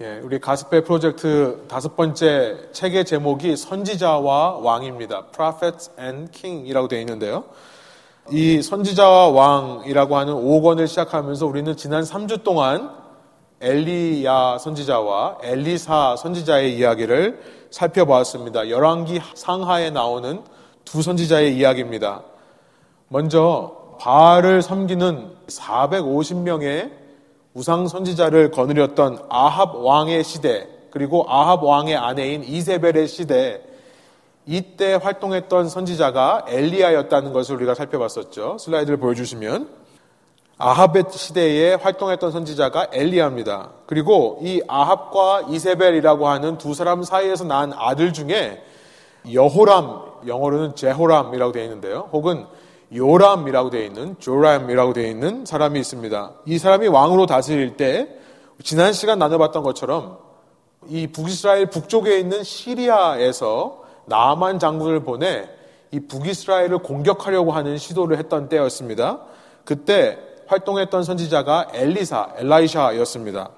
예, 우리 가스펠 프로젝트 다섯 번째 책의 제목이 선지자와 왕입니다. Prophets and King이라고 되어 있는데요. 이 선지자와 왕이라고 하는 5권을 시작하면서 우리는 지난 3주 동안 엘리야 선지자와 엘리사 선지자의 이야기를 살펴보았습니다. 열왕기 상하에 나오는 두 선지자의 이야기입니다. 먼저 바알을 섬기는 450명의 우상 선지자를 거느렸던 아합 왕의 시대 그리고 아합 왕의 아내인 이세벨의 시대 이때 활동했던 선지자가 엘리야였다는 것을 우리가 살펴봤었죠. 슬라이드를 보여주시면 아합의 시대에 활동했던 선지자가 엘리야입니다. 그리고 이 아합과 이세벨이라고 하는 두 사람 사이에서 난 아들 중에 여호람, 영어로는 제호람이라고 되어 있는데요. 혹은 요람이라고 되어 있는 조람이라고 되어 있는 사람이 있습니다. 이 사람이 왕으로 다스릴 때 지난 시간 나눠봤던 것처럼 이 북이스라엘 북쪽에 있는 시리아에서 나만 장군을 보내 이 북이스라엘을 공격하려고 하는 시도를 했던 때였습니다. 그때 활동했던 선지자가 엘리사, 엘라이샤였습니다.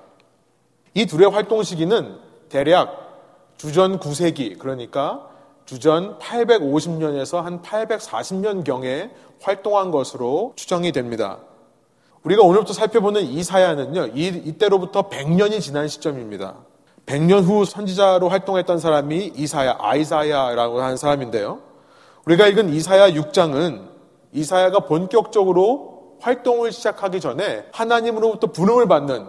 이 둘의 활동 시기는 대략 주전 9세기, 그러니까 주전 850년에서 한 840년경에 활동한 것으로 추정이 됩니다. 우리가 오늘부터 살펴보는 이사야는요, 이, 이때로부터 100년이 지난 시점입니다. 100년 후 선지자로 활동했던 사람이 이사야, 아이사야라고 하는 사람인데요. 우리가 읽은 이사야 6장은 이사야가 본격적으로 활동을 시작하기 전에 하나님으로부터 부름을 받는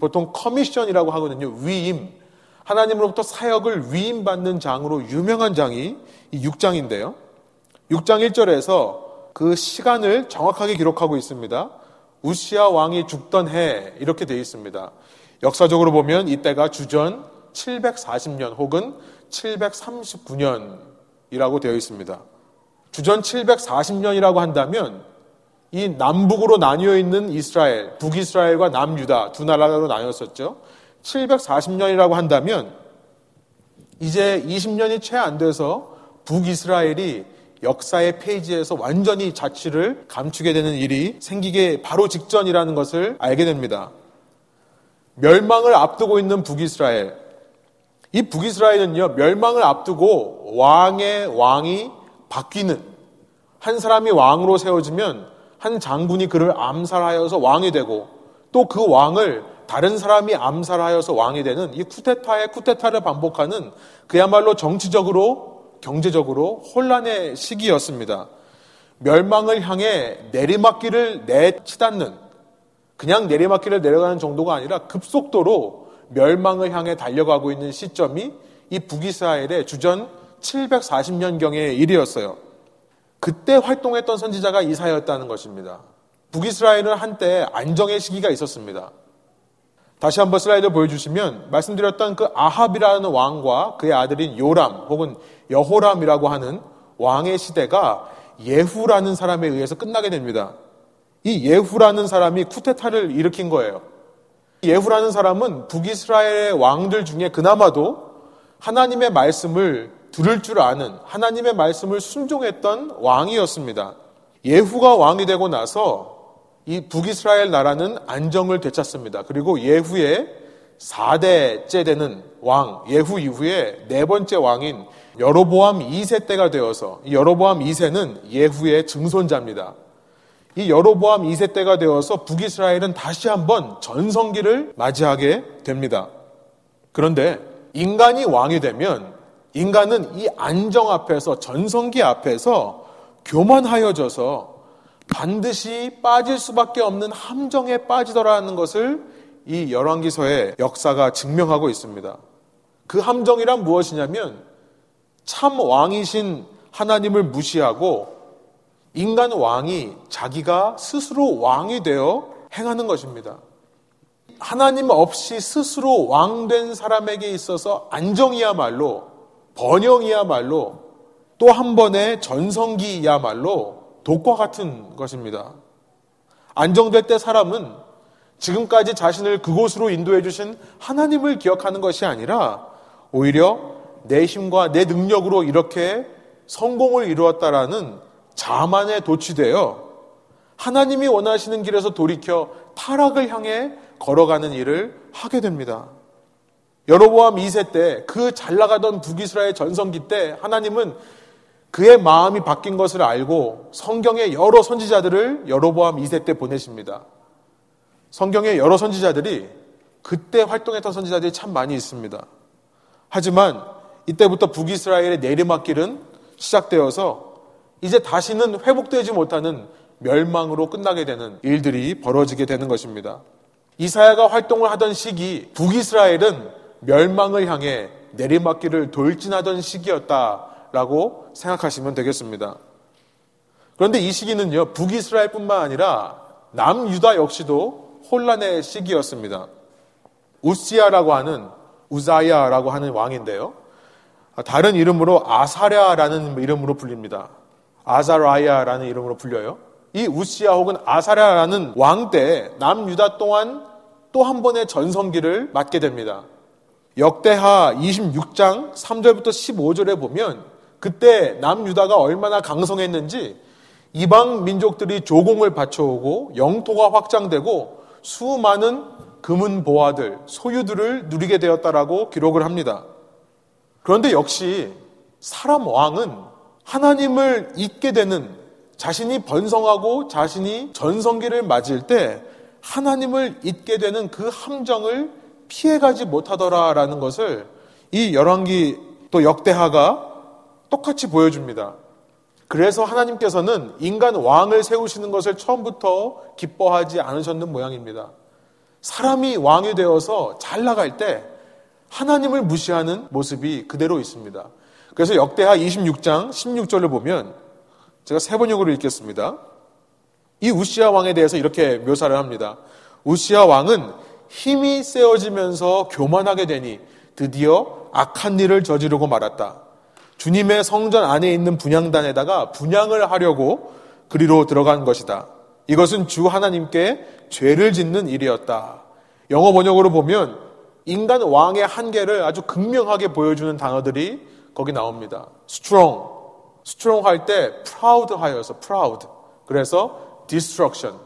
보통 커미션이라고 하거든요. 위임. 하나님으로부터 사역을 위임받는 장으로 유명한 장이 이 6장인데요. 6장 1절에서 그 시간을 정확하게 기록하고 있습니다. 우시아 왕이 죽던 해 이렇게 되어 있습니다. 역사적으로 보면 이때가 주전 740년 혹은 739년이라고 되어 있습니다. 주전 740년이라고 한다면 이 남북으로 나뉘어 있는 이스라엘, 북이스라엘과 남유다 두 나라로 나뉘었었죠. 740년이라고 한다면 이제 20년이 채 안 돼서 북이스라엘이 역사의 페이지에서 완전히 자취를 감추게 되는 일이 생기게 바로 직전이라는 것을 알게 됩니다. 멸망을 앞두고 있는 북이스라엘. 이 북이스라엘은요, 멸망을 앞두고 왕의 왕이 바뀌는 한 사람이 왕으로 세워지면 한 장군이 그를 암살하여서 왕이 되고 또 그 왕을 다른 사람이 암살하여서 왕이 되는 이 쿠데타의 쿠데타를 반복하는 그야말로 정치적으로 경제적으로 혼란의 시기였습니다. 멸망을 향해 내리막길을 내치닫는 그냥 내리막길을 내려가는 정도가 아니라 급속도로 멸망을 향해 달려가고 있는 시점이 이 북이스라엘의 주전 740년경의 일이었어요. 그때 활동했던 선지자가 이사였다는 것입니다. 북이스라엘은 한때 안정의 시기가 있었습니다. 다시 한번 슬라이드 보여주시면 말씀드렸던 그 아합이라는 왕과 그의 아들인 요람 혹은 여호람이라고 하는 왕의 시대가 예후라는 사람에 의해서 끝나게 됩니다. 이 예후라는 사람이 쿠데타를 일으킨 거예요. 예후라는 사람은 북이스라엘의 왕들 중에 그나마도 하나님의 말씀을 들을 줄 아는 하나님의 말씀을 순종했던 왕이었습니다. 예후가 왕이 되고 나서 이 북이스라엘 나라는 안정을 되찾습니다. 그리고 예후의 4대째 되는 왕, 예후 이후에 네 번째 왕인 여로보암 2세 때가 되어서 이 여로보암 2세는 예후의 증손자입니다. 이 여로보암 2세 때가 되어서 북이스라엘은 다시 한번 전성기를 맞이하게 됩니다. 그런데 인간이 왕이 되면 인간은 이 안정 앞에서 전성기 앞에서 교만하여져서 반드시 빠질 수밖에 없는 함정에 빠지더라는 것을 이 열왕기서의 역사가 증명하고 있습니다. 그 함정이란 무엇이냐면 참 왕이신 하나님을 무시하고 인간 왕이 자기가 스스로 왕이 되어 행하는 것입니다. 하나님 없이 스스로 왕 된 사람에게 있어서 안정이야말로 번영이야말로 또 한 번의 전성기야말로 독과 같은 것입니다. 안정될 때 사람은 지금까지 자신을 그곳으로 인도해 주신 하나님을 기억하는 것이 아니라 오히려 내 힘과 내 능력으로 이렇게 성공을 이루었다라는 자만에 도취되어 하나님이 원하시는 길에서 돌이켜 타락을 향해 걸어가는 일을 하게 됩니다. 여로보암 2세 때 그 잘 나가던 북이스라엘 전성기 때 하나님은 그의 마음이 바뀐 것을 알고 성경의 여러 선지자들을 여로보암 2세 때 보내십니다. 성경의 여러 선지자들이 그때 활동했던 선지자들이 참 많이 있습니다. 하지만 이때부터 북이스라엘의 내리막길은 시작되어서 이제 다시는 회복되지 못하는 멸망으로 끝나게 되는 일들이 벌어지게 되는 것입니다. 이사야가 활동을 하던 시기 북이스라엘은 멸망을 향해 내리막길을 돌진하던 시기였다 라고 생각하시면 되겠습니다. 그런데 이 시기는요, 북이스라엘 뿐만 아니라 남유다 역시도 혼란의 시기였습니다. 우시아라고 하는 우자야라고 하는 왕인데요. 다른 이름으로 아사랴라는 이름으로 불립니다. 아자라야라는 이름으로 불려요. 이 우시아 혹은 아사랴라는 왕 때 남유다 동안 또한 번의 전성기를 맞게 됩니다. 역대하 26장 3절부터 15절에 보면 그때 남유다가 얼마나 강성했는지 이방 민족들이 조공을 바쳐오고 영토가 확장되고 수많은 금은 보화들, 소유들을 누리게 되었다라고 기록을 합니다. 그런데 역시 사람 왕은 하나님을 잊게 되는 자신이 번성하고 자신이 전성기를 맞을 때 하나님을 잊게 되는 그 함정을 피해가지 못하더라라는 것을 이 열왕기 또 역대하가 똑같이 보여줍니다. 그래서 하나님께서는 인간 왕을 세우시는 것을 처음부터 기뻐하지 않으셨는 모양입니다. 사람이 왕이 되어서 잘 나갈 때 하나님을 무시하는 모습이 그대로 있습니다. 그래서 역대하 26장 16절을 보면 제가 세 번역으로 읽겠습니다. 이 우시아 왕에 대해서 이렇게 묘사를 합니다. 우시아 왕은 힘이 세어지면서 교만하게 되니 드디어 악한 일을 저지르고 말았다. 주님의 성전 안에 있는 분양단에다가 분양을 하려고 그리로 들어간 것이다. 이것은 주 하나님께 죄를 짓는 일이었다. 영어 번역으로 보면 인간 왕의 한계를 아주 극명하게 보여주는 단어들이 거기 나옵니다. strong. strong 할 때 proud 하여서 proud. 그래서 destruction.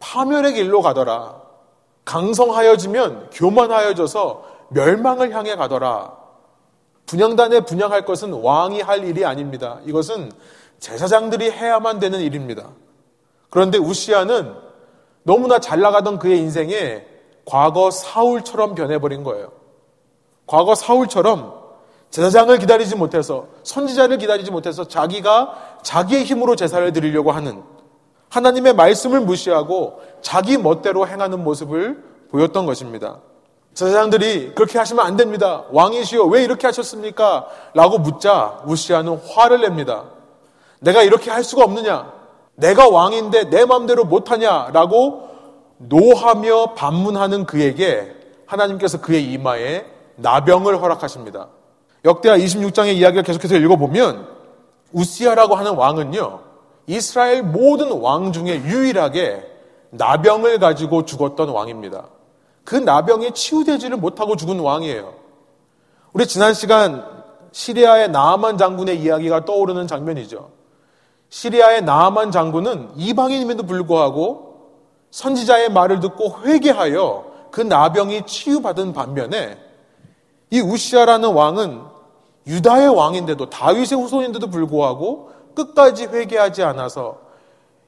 파멸의 길로 가더라. 강성하여지면 교만하여져서 멸망을 향해 가더라. 분양단에 분양할 것은 왕이 할 일이 아닙니다. 이것은 제사장들이 해야만 되는 일입니다. 그런데 우시아는 너무나 잘 나가던 그의 인생에 과거 사울처럼 변해버린 거예요. 과거 사울처럼 제사장을 기다리지 못해서 선지자를 기다리지 못해서 자기가 자기의 힘으로 제사를 드리려고 하는 하나님의 말씀을 무시하고 자기 멋대로 행하는 모습을 보였던 것입니다. 제사장들이 그렇게 하시면 안 됩니다. 왕이시여 왜 이렇게 하셨습니까? 라고 묻자 우시아는 화를 냅니다. 내가 이렇게 할 수가 없느냐? 내가 왕인데 내 마음대로 못하냐? 라고 노하며 반문하는 그에게 하나님께서 그의 이마에 나병을 허락하십니다. 역대하 26장의 이야기를 계속해서 읽어보면 우시아라고 하는 왕은요, 이스라엘 모든 왕 중에 유일하게 나병을 가지고 죽었던 왕입니다. 그 나병이 치유되지를 못하고 죽은 왕이에요. 우리 지난 시간 시리아의 나아만 장군의 이야기가 떠오르는 장면이죠. 시리아의 나아만 장군은 이방인임에도 불구하고 선지자의 말을 듣고 회개하여 그 나병이 치유받은 반면에 이 우시아라는 왕은 유다의 왕인데도 다윗의 후손인데도 불구하고 끝까지 회개하지 않아서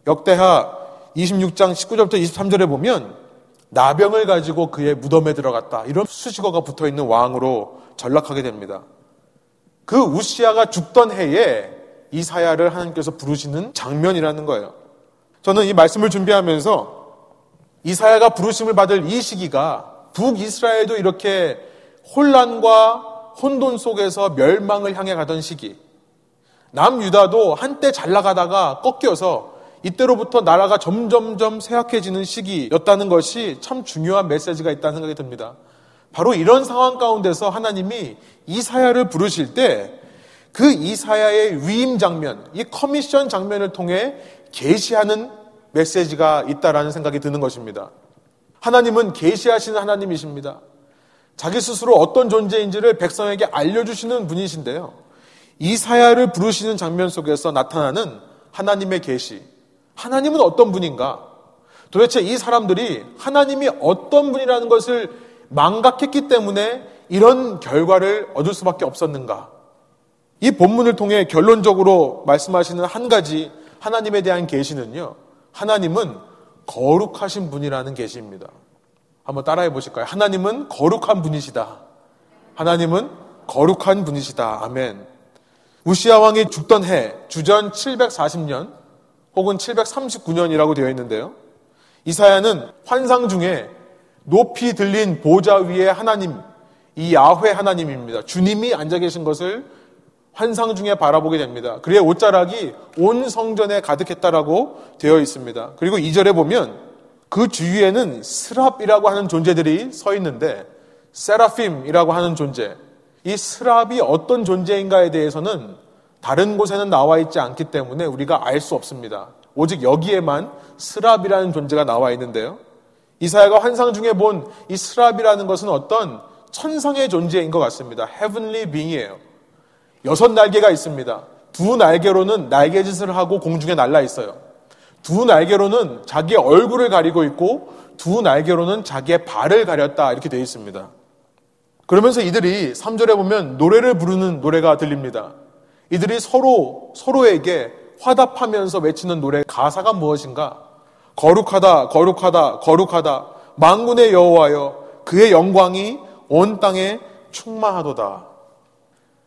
역대하 26장 19절부터 23절에 보면 나병을 가지고 그의 무덤에 들어갔다. 이런 수식어가 붙어 있는 왕으로 전락하게 됩니다. 그 우시아가 죽던 해에 이사야를 하나님께서 부르시는 장면이라는 거예요. 저는 이 말씀을 준비하면서 이사야가 부르심을 받을 이 시기가 북이스라엘도 이렇게 혼란과 혼돈 속에서 멸망을 향해 가던 시기. 남유다도 한때 잘 나가다가 꺾여서 이때로부터 나라가 점점점 쇠약해지는 시기였다는 것이 참 중요한 메시지가 있다는 생각이 듭니다. 바로 이런 상황 가운데서 하나님이 이사야를 부르실 때 그 이사야의 위임 장면, 이 커미션 장면을 통해 계시하는 메시지가 있다라는 생각이 드는 것입니다. 하나님은 계시하시는 하나님이십니다. 자기 스스로 어떤 존재인지를 백성에게 알려주시는 분이신데요. 이사야를 부르시는 장면 속에서 나타나는 하나님의 계시, 하나님은 어떤 분인가? 도대체 이 사람들이 하나님이 어떤 분이라는 것을 망각했기 때문에 이런 결과를 얻을 수밖에 없었는가? 이 본문을 통해 결론적으로 말씀하시는 한 가지 하나님에 대한 계시는요. 하나님은 거룩하신 분이라는 계시입니다. 한번 따라해 보실까요? 하나님은 거룩한 분이시다. 하나님은 거룩한 분이시다. 아멘. 우시아 왕이 죽던 해 주전 740년 혹은 739년이라고 되어 있는데요. 이사야는 환상 중에 높이 들린 보좌 위에 하나님, 이 야훼 하나님입니다. 주님이 앉아 계신 것을 환상 중에 바라보게 됩니다. 그의 옷자락이 온 성전에 가득했다라고 되어 있습니다. 그리고 2절에 보면 그 주위에는 스랍이라고 하는 존재들이 서 있는데 세라핌이라고 하는 존재, 이 스랍이 어떤 존재인가에 대해서는 다른 곳에는 나와 있지 않기 때문에 우리가 알 수 없습니다. 오직 여기에만 스랍이라는 존재가 나와 있는데요. 이사야가 환상 중에 본 이 스랍이라는 것은 어떤 천상의 존재인 것 같습니다. heavenly being이에요. 여섯 날개가 있습니다. 두 날개로는 날개짓을 하고 공중에 날라 있어요. 두 날개로는 자기의 얼굴을 가리고 있고 두 날개로는 자기의 발을 가렸다 이렇게 되어 있습니다. 그러면서 이들이 3절에 보면 노래를 부르는 노래가 들립니다. 이들이 서로 서로에게 화답하면서 외치는 노래 가사가 무엇인가? 거룩하다, 거룩하다, 거룩하다. 망군의 여호와여, 그의 영광이 온 땅에 충만하도다.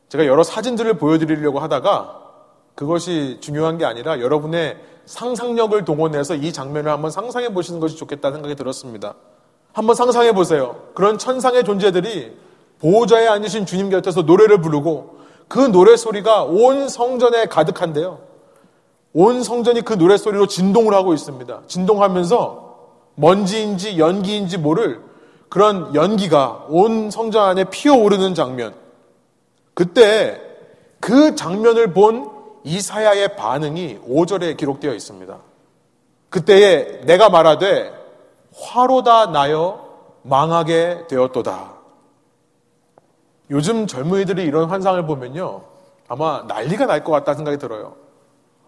제가 여러 사진들을 보여드리려고 하다가 그것이 중요한 게 아니라 여러분의 상상력을 동원해서 이 장면을 한번 상상해 보시는 것이 좋겠다는 생각이 들었습니다. 한번 상상해 보세요. 그런 천상의 존재들이 보호자에 앉으신 주님 곁에서 노래를 부르고 그 노래 소리가 온 성전에 가득한데요. 온 성전이 그 노래 소리로 진동을 하고 있습니다. 진동하면서 먼지인지 연기인지 모를 그런 연기가 온 성전 안에 피어오르는 장면. 그때 그 장면을 본 이사야의 반응이 5절에 기록되어 있습니다. 그때에 내가 말하되 화로다 나여 망하게 되었도다. 요즘 젊은이들이 이런 환상을 보면요. 아마 난리가 날 것 같다 생각이 들어요.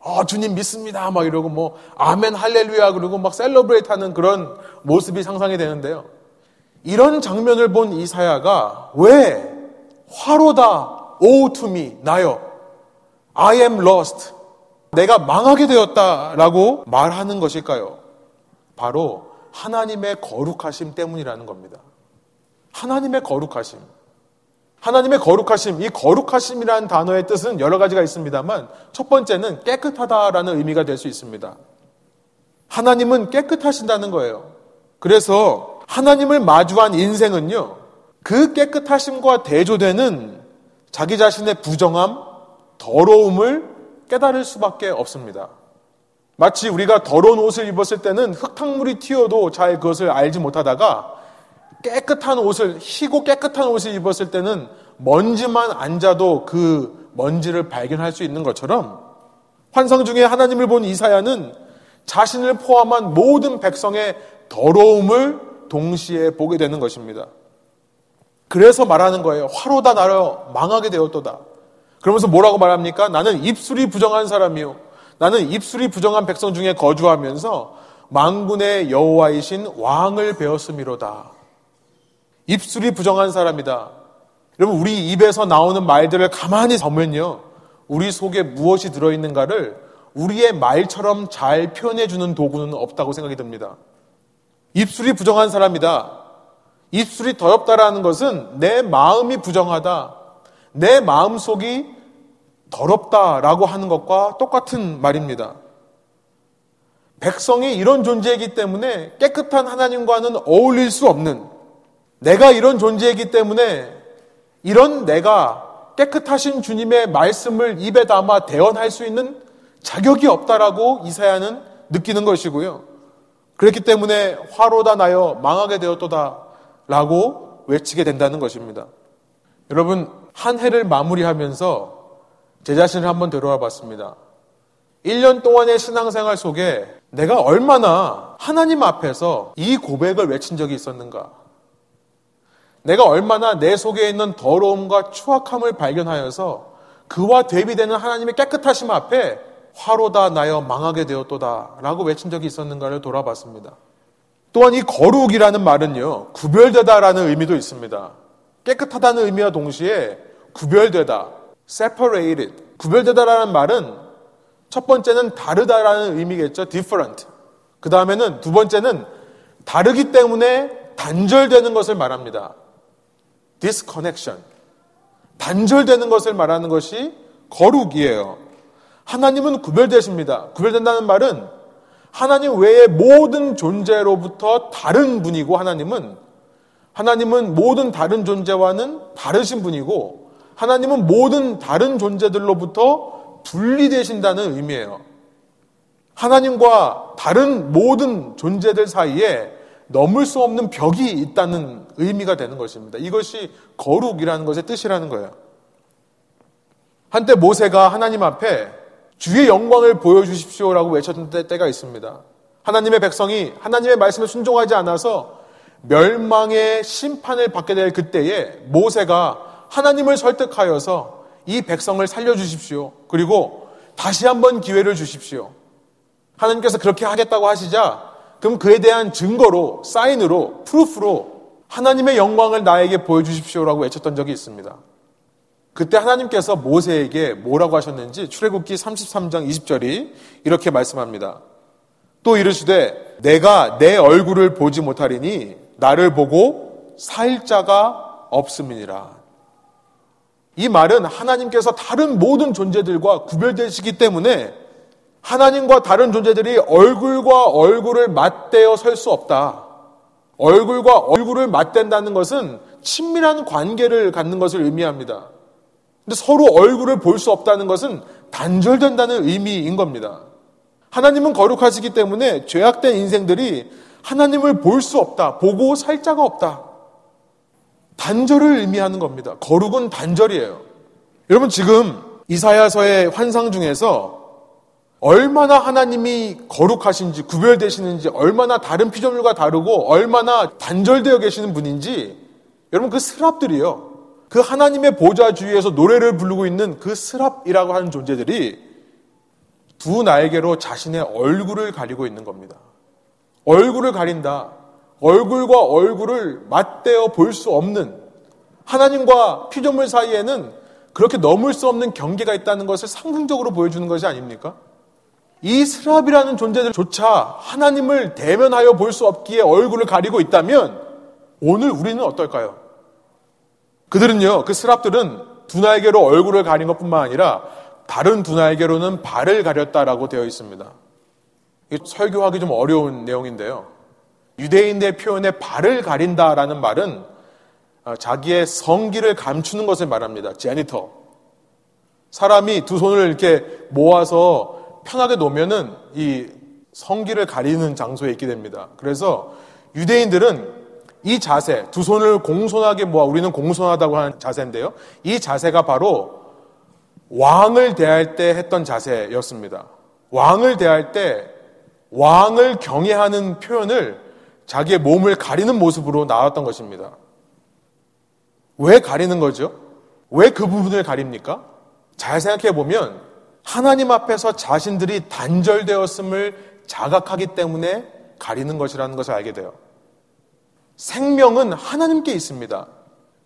어, 주님 믿습니다. 막 이러고 뭐, 아멘, 할렐루야. 그러고 막 celebrate 하는 그런 모습이 상상이 되는데요. 이런 장면을 본 이사야가 왜 화로다, woe to me, 나여, I am lost, 내가 망하게 되었다 라고 말하는 것일까요? 바로 하나님의 거룩하심 때문이라는 겁니다. 하나님의 거룩하심. 하나님의 거룩하심, 이 거룩하심이라는 단어의 뜻은 여러 가지가 있습니다만 첫 번째는 깨끗하다라는 의미가 될 수 있습니다. 하나님은 깨끗하신다는 거예요. 그래서 하나님을 마주한 인생은요, 그 깨끗하심과 대조되는 자기 자신의 부정함, 더러움을 깨달을 수밖에 없습니다. 마치 우리가 더러운 옷을 입었을 때는 흙탕물이 튀어도 잘 그것을 알지 못하다가 깨끗한 옷을, 희고 깨끗한 옷을 입었을 때는 먼지만 앉아도 그 먼지를 발견할 수 있는 것처럼 환상 중에 하나님을 본 이사야는 자신을 포함한 모든 백성의 더러움을 동시에 보게 되는 것입니다. 그래서 말하는 거예요. 화로 다 나려 망하게 되었도다. 그러면서 뭐라고 말합니까? 나는 입술이 부정한 사람이요. 나는 입술이 부정한 백성 중에 거주하면서 망군의 여호와이신 왕을 배웠음이로다. 입술이 부정한 사람이다. 여러분, 우리 입에서 나오는 말들을 가만히 보면요. 우리 속에 무엇이 들어있는가를 우리의 말처럼 잘 표현해주는 도구는 없다고 생각이 듭니다. 입술이 부정한 사람이다. 입술이 더럽다라는 것은 내 마음이 부정하다. 내 마음 속이 더럽다라고 하는 것과 똑같은 말입니다. 백성이 이런 존재이기 때문에 깨끗한 하나님과는 어울릴 수 없는 내가 이런 존재이기 때문에 이런 내가 깨끗하신 주님의 말씀을 입에 담아 대언할 수 있는 자격이 없다라고 이사야는 느끼는 것이고요. 그렇기 때문에 화로다 나여 망하게 되었도다 라고 외치게 된다는 것입니다. 여러분, 한 해를 마무리하면서 제 자신을 한번 되돌아 봤습니다. 1년 동안의 신앙생활 속에 내가 얼마나 하나님 앞에서 이 고백을 외친 적이 있었는가? 내가 얼마나 내 속에 있는 더러움과 추악함을 발견하여서 그와 대비되는 하나님의 깨끗하심 앞에 화로다 나여 망하게 되었도다 라고 외친 적이 있었는가를 돌아봤습니다. 또한 이 거룩이라는 말은요, 구별되다라는 의미도 있습니다. 깨끗하다는 의미와 동시에 구별되다, separated. 구별되다라는 말은 첫 번째는 다르다라는 의미겠죠. different. 그 다음에는 두 번째는 다르기 때문에 단절되는 것을 말합니다. Disconnection. 단절되는 것을 말하는 것이 거룩이에요. 하나님은 구별되십니다. 구별된다는 말은 하나님 외의 모든 존재로부터 다른 분이고 하나님은 하나님은 모든 다른 존재와는 다르신 분이고 하나님은 모든 다른 존재들로부터 분리되신다는 의미예요. 하나님과 다른 모든 존재들 사이에 넘을 수 없는 벽이 있다는 의미가 되는 것입니다. 이것이 거룩이라는 것의 뜻이라는 거예요. 한때 모세가 하나님 앞에 주의 영광을 보여주십시오라고 외쳤던 때 가 있습니다. 하나님의 백성이 하나님의 말씀에 순종하지 않아서 멸망의 심판을 받게 될 그때에 모세가 하나님을 설득하여서 이 백성을 살려주십시오. 그리고 다시 한번 기회를 주십시오. 하나님께서 그렇게 하겠다고 하시자 그럼 그에 대한 증거로, 사인으로, 프루프로 하나님의 영광을 나에게 보여주십시오라고 외쳤던 적이 있습니다. 그때 하나님께서 모세에게 뭐라고 하셨는지 출애굽기 33장 20절이 이렇게 말씀합니다. 또 이르시되 내가 내 얼굴을 보지 못하리니 나를 보고 살 자가 없음이니라. 이 말은 하나님께서 다른 모든 존재들과 구별되시기 때문에 하나님과 다른 존재들이 얼굴과 얼굴을 맞대어 설 수 없다. 얼굴과 얼굴을 맞댄다는 것은 친밀한 관계를 갖는 것을 의미합니다. 근데 서로 얼굴을 볼 수 없다는 것은 단절된다는 의미인 겁니다. 하나님은 거룩하시기 때문에 죄악된 인생들이 하나님을 볼 수 없다. 보고 살 자가 없다. 단절을 의미하는 겁니다. 거룩은 단절이에요. 여러분 지금 이사야서의 환상 중에서 얼마나 하나님이 거룩하신지 구별되시는지 얼마나 다른 피조물과 다르고 얼마나 단절되어 계시는 분인지 여러분 그 스랍들이요. 그 하나님의 보좌 주위에서 노래를 부르고 있는 그 스랍이라고 하는 존재들이 두 날개로 자신의 얼굴을 가리고 있는 겁니다. 얼굴을 가린다. 얼굴과 얼굴을 맞대어 볼 수 없는 하나님과 피조물 사이에는 그렇게 넘을 수 없는 경계가 있다는 것을 상징적으로 보여주는 것이 아닙니까? 이 스랍이라는 존재들조차 하나님을 대면하여 볼 수 없기에 얼굴을 가리고 있다면 오늘 우리는 어떨까요? 그들은요, 그 스랍들은 두 날개로 얼굴을 가린 것 뿐만 아니라 다른 두 날개로는 발을 가렸다라고 되어 있습니다. 설교하기 좀 어려운 내용인데요. 유대인의 표현에 발을 가린다라는 말은 어, 자기의 성기를 감추는 것을 말합니다. 제니터. 사람이 두 손을 이렇게 모아서 편하게 놓으면은 이 성기를 가리는 장소에 있게 됩니다. 그래서 유대인들은 이 자세, 두 손을 공손하게 모아 우리는 공손하다고 하는 자세인데요. 이 자세가 바로 왕을 대할 때 했던 자세였습니다. 왕을 대할 때 왕을 경외하는 표현을 자기의 몸을 가리는 모습으로 나왔던 것입니다. 왜 가리는 거죠? 왜 그 부분을 가립니까? 잘 생각해 보면 하나님 앞에서 자신들이 단절되었음을 자각하기 때문에 가리는 것이라는 것을 알게 돼요. 생명은 하나님께 있습니다.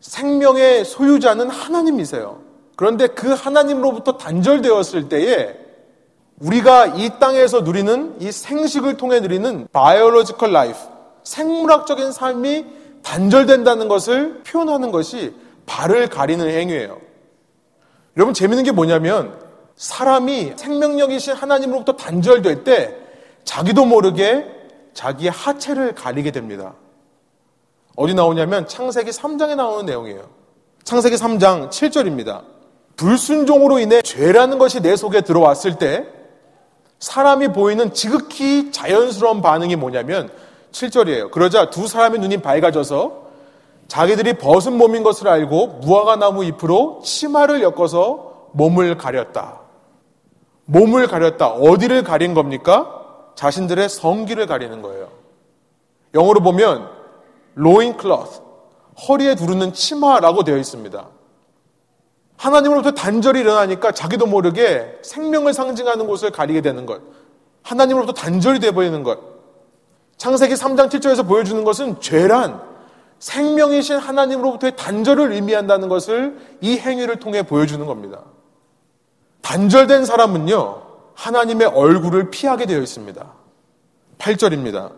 생명의 소유자는 하나님이세요. 그런데 그 하나님으로부터 단절되었을 때에 우리가 이 땅에서 누리는 이 생식을 통해 누리는 biological life, 생물학적인 삶이 단절된다는 것을 표현하는 것이 발을 가리는 행위예요. 여러분 재밌는 게 뭐냐면 사람이 생명력이신 하나님으로부터 단절될 때 자기도 모르게 자기의 하체를 가리게 됩니다. 어디 나오냐면 창세기 3장에 나오는 내용이에요. 창세기 3장 7절입니다. 불순종으로 인해 죄라는 것이 내 속에 들어왔을 때 사람이 보이는 지극히 자연스러운 반응이 뭐냐면 7절이에요. 그러자 두 사람의 눈이 밝아져서 자기들이 벗은 몸인 것을 알고 무화과 나무 잎으로 치마를 엮어서 몸을 가렸다. 몸을 가렸다. 어디를 가린 겁니까? 자신들의 성기를 가리는 거예요. 영어로 보면 로인 클러스, 허리에 두르는 치마라고 되어 있습니다. 하나님으로부터 단절이 일어나니까 자기도 모르게 생명을 상징하는 곳을 가리게 되는 것. 하나님으로부터 단절이 되어 버리는 것. 창세기 3장 7절에서 보여주는 것은 죄란 생명이신 하나님으로부터의 단절을 의미한다는 것을 이 행위를 통해 보여주는 겁니다. 단절된 사람은요, 하나님의 얼굴을 피하게 되어 있습니다. 8절입니다.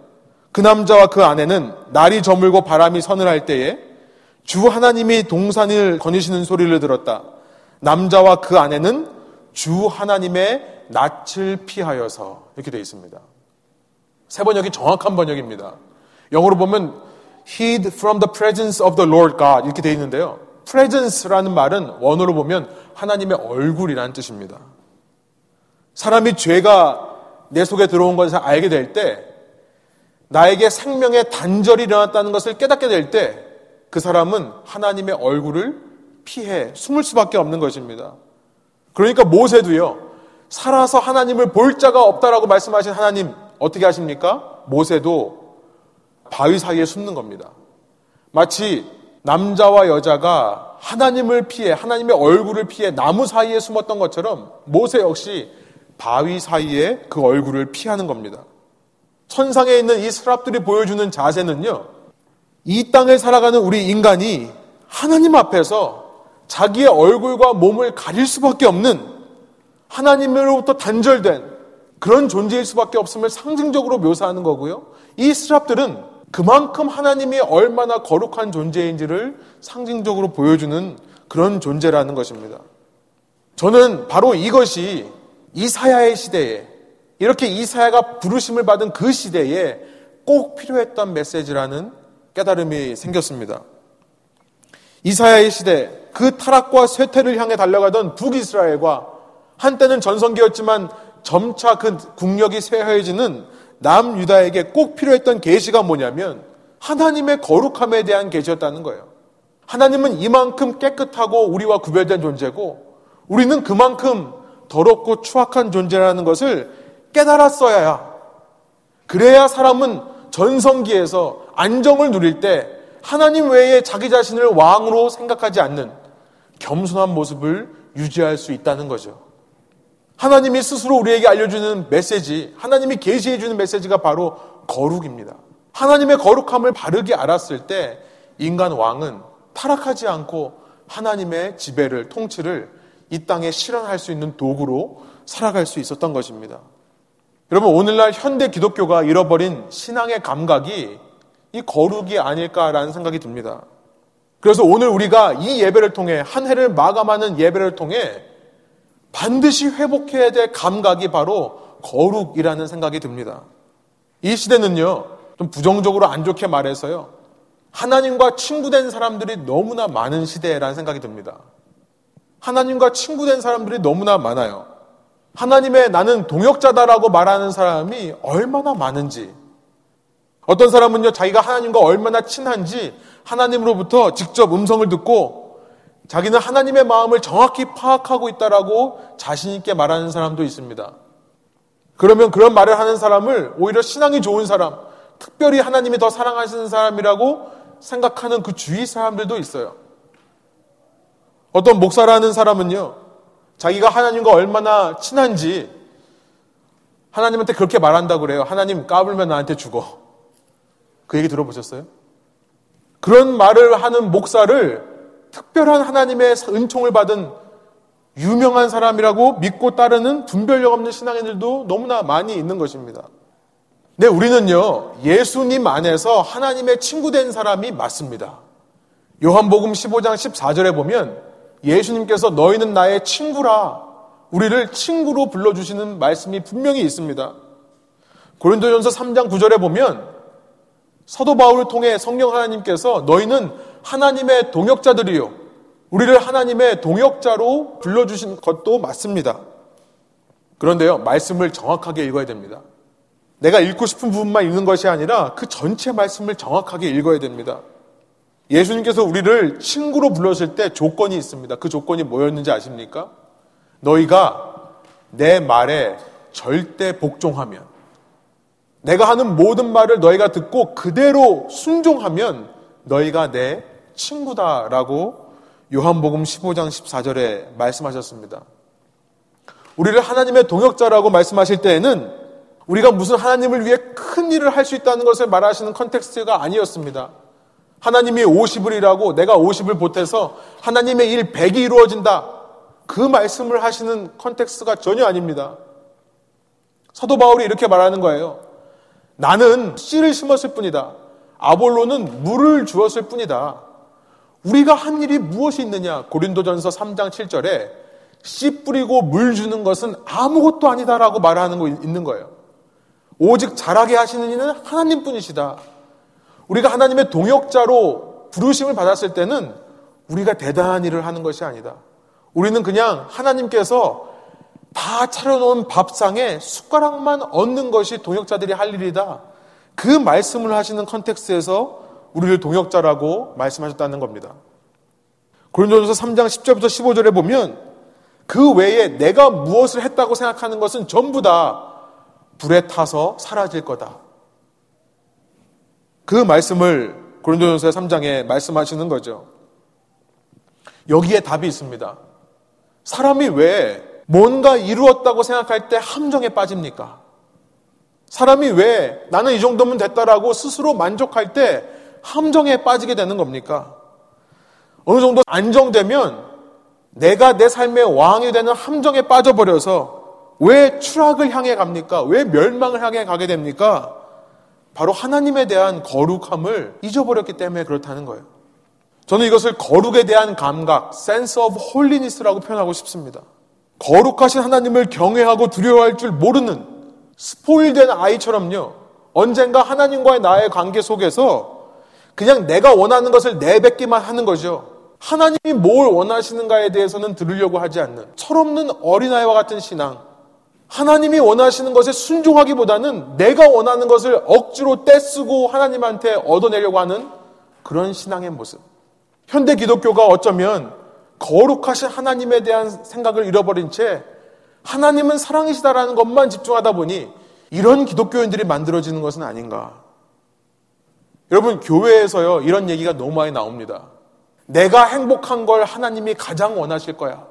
그 남자와 그 아내는 날이 저물고 바람이 서늘할 때에 주 하나님이 동산을 거니시는 소리를 들었다. 남자와 그 아내는 주 하나님의 낯을 피하여서 이렇게 되어 있습니다. 세 번역이 정확한 번역입니다. 영어로 보면 hid from the presence of the Lord God 이렇게 되어 있는데요. Presence라는 말은 원어로 보면 하나님의 얼굴이라는 뜻입니다. 사람이 죄가 내 속에 들어온 것을 알게 될 때, 나에게 생명의 단절이 일어났다는 것을 깨닫게 될 때, 그 사람은 하나님의 얼굴을 피해 숨을 수밖에 없는 것입니다. 그러니까 모세도요, 살아서 하나님을 볼 자가 없다라고 말씀하신 하나님, 어떻게 하십니까? 모세도 바위 사이에 숨는 겁니다. 마치 남자와 여자가 하나님을 피해, 하나님의 얼굴을 피해 나무 사이에 숨었던 것처럼 모세 역시 바위 사이에 그 얼굴을 피하는 겁니다. 천상에 있는 이 스랍들이 보여주는 자세는요, 이 땅을 살아가는 우리 인간이 하나님 앞에서 자기의 얼굴과 몸을 가릴 수밖에 없는 하나님으로부터 단절된 그런 존재일 수밖에 없음을 상징적으로 묘사하는 거고요. 이 스랍들은 그만큼 하나님이 얼마나 거룩한 존재인지를 상징적으로 보여주는 그런 존재라는 것입니다. 저는 바로 이것이 이사야의 시대에 이렇게 이사야가 부르심을 받은 그 시대에 꼭 필요했던 메시지라는 깨달음이 생겼습니다. 이사야의 시대 그 타락과 쇠퇴를 향해 달려가던 북이스라엘과 한때는 전성기였지만 점차 그 국력이 쇠해지는 남유다에게 꼭 필요했던 계시가 뭐냐면 하나님의 거룩함에 대한 계시였다는 거예요. 하나님은 이만큼 깨끗하고 우리와 구별된 존재고 우리는 그만큼 더럽고 추악한 존재라는 것을 깨달았어야 그래야 사람은 전성기에서 안정을 누릴 때 하나님 외에 자기 자신을 왕으로 생각하지 않는 겸손한 모습을 유지할 수 있다는 거죠. 하나님이 스스로 우리에게 알려주는 메시지, 하나님이 계시해 주는 메시지가 바로 거룩입니다. 하나님의 거룩함을 바르게 알았을 때 인간 왕은 타락하지 않고 하나님의 지배를, 통치를 이 땅에 실현할 수 있는 도구로 살아갈 수 있었던 것입니다. 여러분, 오늘날 현대 기독교가 잃어버린 신앙의 감각이 이 거룩이 아닐까라는 생각이 듭니다. 그래서 오늘 우리가 이 예배를 통해 한 해를 마감하는 예배를 통해 반드시 회복해야 될 감각이 바로 거룩이라는 생각이 듭니다. 이 시대는요, 좀 부정적으로 안 좋게 말해서요, 하나님과 친구된 사람들이 너무나 많은 시대라는 생각이 듭니다. 하나님과 친구된 사람들이 너무나 많아요. 하나님의 나는 동역자다라고 말하는 사람이 얼마나 많은지. 어떤 사람은요, 자기가 하나님과 얼마나 친한지 하나님으로부터 직접 음성을 듣고 자기는 하나님의 마음을 정확히 파악하고 있다라고 자신있게 말하는 사람도 있습니다. 그러면 그런 말을 하는 사람을 오히려 신앙이 좋은 사람, 특별히 하나님이 더 사랑하시는 사람이라고 생각하는 그 주위 사람들도 있어요. 어떤 목사라는 사람은요, 자기가 하나님과 얼마나 친한지 하나님한테 그렇게 말한다고 그래요. 하나님 까불면 나한테 죽어. 그 얘기 들어보셨어요? 그런 말을 하는 목사를 특별한 하나님의 은총을 받은 유명한 사람이라고 믿고 따르는 분별력 없는 신앙인들도 너무나 많이 있는 것입니다. 네, 우리는요, 예수님 안에서 하나님의 친구된 사람이 맞습니다. 요한복음 15장 14절에 보면 예수님께서 너희는 나의 친구라 우리를 친구로 불러주시는 말씀이 분명히 있습니다. 고린도전서 3장 9절에 보면 사도 바울을 통해 성령 하나님께서 너희는 하나님의 동역자들이요. 우리를 하나님의 동역자로 불러주신 것도 맞습니다. 그런데요, 말씀을 정확하게 읽어야 됩니다. 내가 읽고 싶은 부분만 읽는 것이 아니라 그 전체 말씀을 정확하게 읽어야 됩니다. 예수님께서 우리를 친구로 불렀을 때 조건이 있습니다. 그 조건이 뭐였는지 아십니까? 너희가 내 말에 절대 복종하면, 내가 하는 모든 말을 너희가 듣고 그대로 순종하면 너희가 내 친구다라고 요한복음 15장 14절에 말씀하셨습니다. 우리를 하나님의 동역자라고 말씀하실 때에는 우리가 무슨 하나님을 위해 큰 일을 할 수 있다는 것을 말하시는 컨텍스트가 아니었습니다. 하나님이 50을 일하고 내가 50을 보태서 하나님의 일 100이 이루어진다. 그 말씀을 하시는 컨텍스트가 전혀 아닙니다. 사도 바울이 이렇게 말하는 거예요. 나는 씨를 심었을 뿐이다. 아볼로는 물을 주었을 뿐이다. 우리가 한 일이 무엇이 있느냐? 고린도전서 3장 7절에 씨 뿌리고 물 주는 것은 아무것도 아니다라고 말하는 거 있는 거예요. 오직 자라게 하시는 이는 하나님 뿐이시다. 우리가 하나님의 동역자로 부르심을 받았을 때는 우리가 대단한 일을 하는 것이 아니다. 우리는 그냥 하나님께서 다 차려놓은 밥상에 숟가락만 얻는 것이 동역자들이 할 일이다. 그 말씀을 하시는 컨텍스트에서 우리를 동역자라고 말씀하셨다는 겁니다. 고린도전서 3장 10절부터 15절에 보면 그 외에 내가 무엇을 했다고 생각하는 것은 전부 다 불에 타서 사라질 거다. 그 말씀을 고린도전서 3장에 말씀하시는 거죠. 여기에 답이 있습니다. 사람이 왜 뭔가 이루었다고 생각할 때 함정에 빠집니까? 사람이 왜 나는 이 정도면 됐다라고 스스로 만족할 때 함정에 빠지게 되는 겁니까? 어느 정도 안정되면 내가 내 삶의 왕이 되는 함정에 빠져버려서 왜 추락을 향해 갑니까? 왜 멸망을 향해 가게 됩니까? 바로 하나님에 대한 거룩함을 잊어버렸기 때문에 그렇다는 거예요. 저는 이것을 거룩에 대한 감각, sense of holiness라고 표현하고 싶습니다. 거룩하신 하나님을 경외하고 두려워할 줄 모르는 스포일된 아이처럼요. 언젠가 하나님과의 나의 관계 속에서 그냥 내가 원하는 것을 내뱉기만 하는 거죠. 하나님이 뭘 원하시는가에 대해서는 들으려고 하지 않는 철없는 어린아이와 같은 신앙. 하나님이 원하시는 것에 순종하기보다는 내가 원하는 것을 억지로 떼쓰고 하나님한테 얻어내려고 하는 그런 신앙의 모습. 현대 기독교가 어쩌면 거룩하신 하나님에 대한 생각을 잃어버린 채 하나님은 사랑이시다라는 것만 집중하다 보니 이런 기독교인들이 만들어지는 것은 아닌가. 여러분, 교회에서요, 이런 얘기가 너무 많이 나옵니다. 내가 행복한 걸 하나님이 가장 원하실 거야.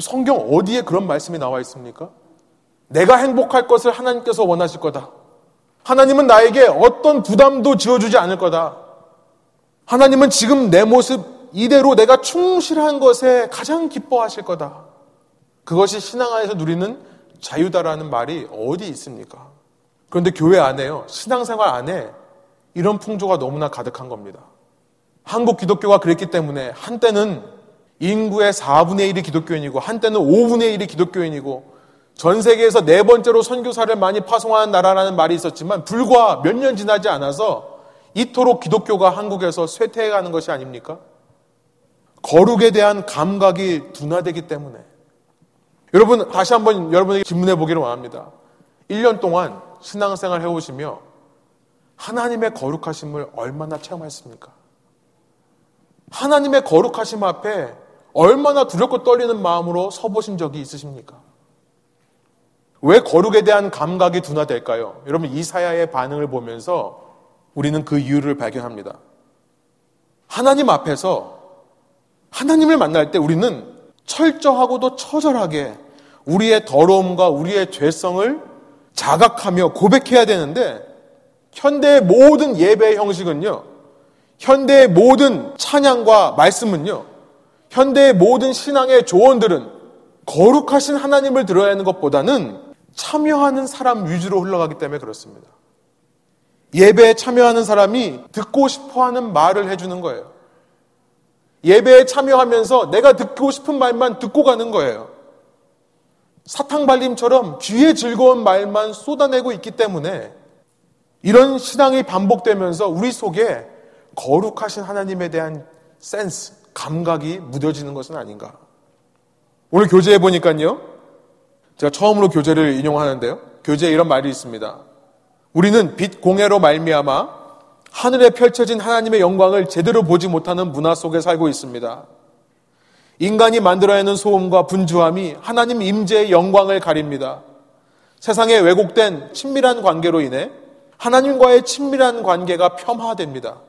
성경 어디에 그런 말씀이 나와 있습니까? 내가 행복할 것을 하나님께서 원하실 거다. 하나님은 나에게 어떤 부담도 지어주지 않을 거다. 하나님은 지금 내 모습 이대로 내가 충실한 것에 가장 기뻐하실 거다. 그것이 신앙 안에서 누리는 자유다라는 말이 어디 있습니까? 그런데 교회 안에요. 신앙생활 안에 이런 풍조가 너무나 가득한 겁니다. 한국 기독교가 그랬기 때문에 한때는 인구의 4분의 1이 기독교인이고 한때는 5분의 1이 기독교인이고 전 세계에서 네 번째로 선교사를 많이 파송하는 나라라는 말이 있었지만 불과 몇 년 지나지 않아서 이토록 기독교가 한국에서 쇠퇴해가는 것이 아닙니까? 거룩에 대한 감각이 둔화되기 때문에 여러분 다시 한번 여러분에게 질문해 보기를 원합니다. 1년 동안 신앙생활 해오시며 하나님의 거룩하심을 얼마나 체험했습니까? 하나님의 거룩하심 앞에 얼마나 두렵고 떨리는 마음으로 서보신 적이 있으십니까? 왜 거룩에 대한 감각이 둔화될까요? 여러분 이사야의 반응을 보면서 우리는 그 이유를 발견합니다. 하나님 앞에서 하나님을 만날 때 우리는 철저하고도 처절하게 우리의 더러움과 우리의 죄성을 자각하며 고백해야 되는데 현대의 모든 예배 형식은요. 현대의 모든 찬양과 말씀은요. 현대의 모든 신앙의 조언들은 거룩하신 하나님을 들어야 하는 것보다는 참여하는 사람 위주로 흘러가기 때문에 그렇습니다. 예배에 참여하는 사람이 듣고 싶어 하는 말을 해주는 거예요. 예배에 참여하면서 내가 듣고 싶은 말만 듣고 가는 거예요. 사탕발림처럼 귀에 즐거운 말만 쏟아내고 있기 때문에 이런 신앙이 반복되면서 우리 속에 거룩하신 하나님에 대한 센스, 감각이 무뎌지는 것은 아닌가. 오늘 교재에 보니까요. 제가 처음으로 교재를 인용하는데요. 교재에 이런 말이 있습니다. 우리는 빛 공해로 말미암아 하늘에 펼쳐진 하나님의 영광을 제대로 보지 못하는 문화 속에 살고 있습니다. 인간이 만들어내는 소음과 분주함이 하나님 임재의 영광을 가립니다. 세상에 왜곡된 친밀한 관계로 인해 하나님과의 친밀한 관계가 폄하됩니다.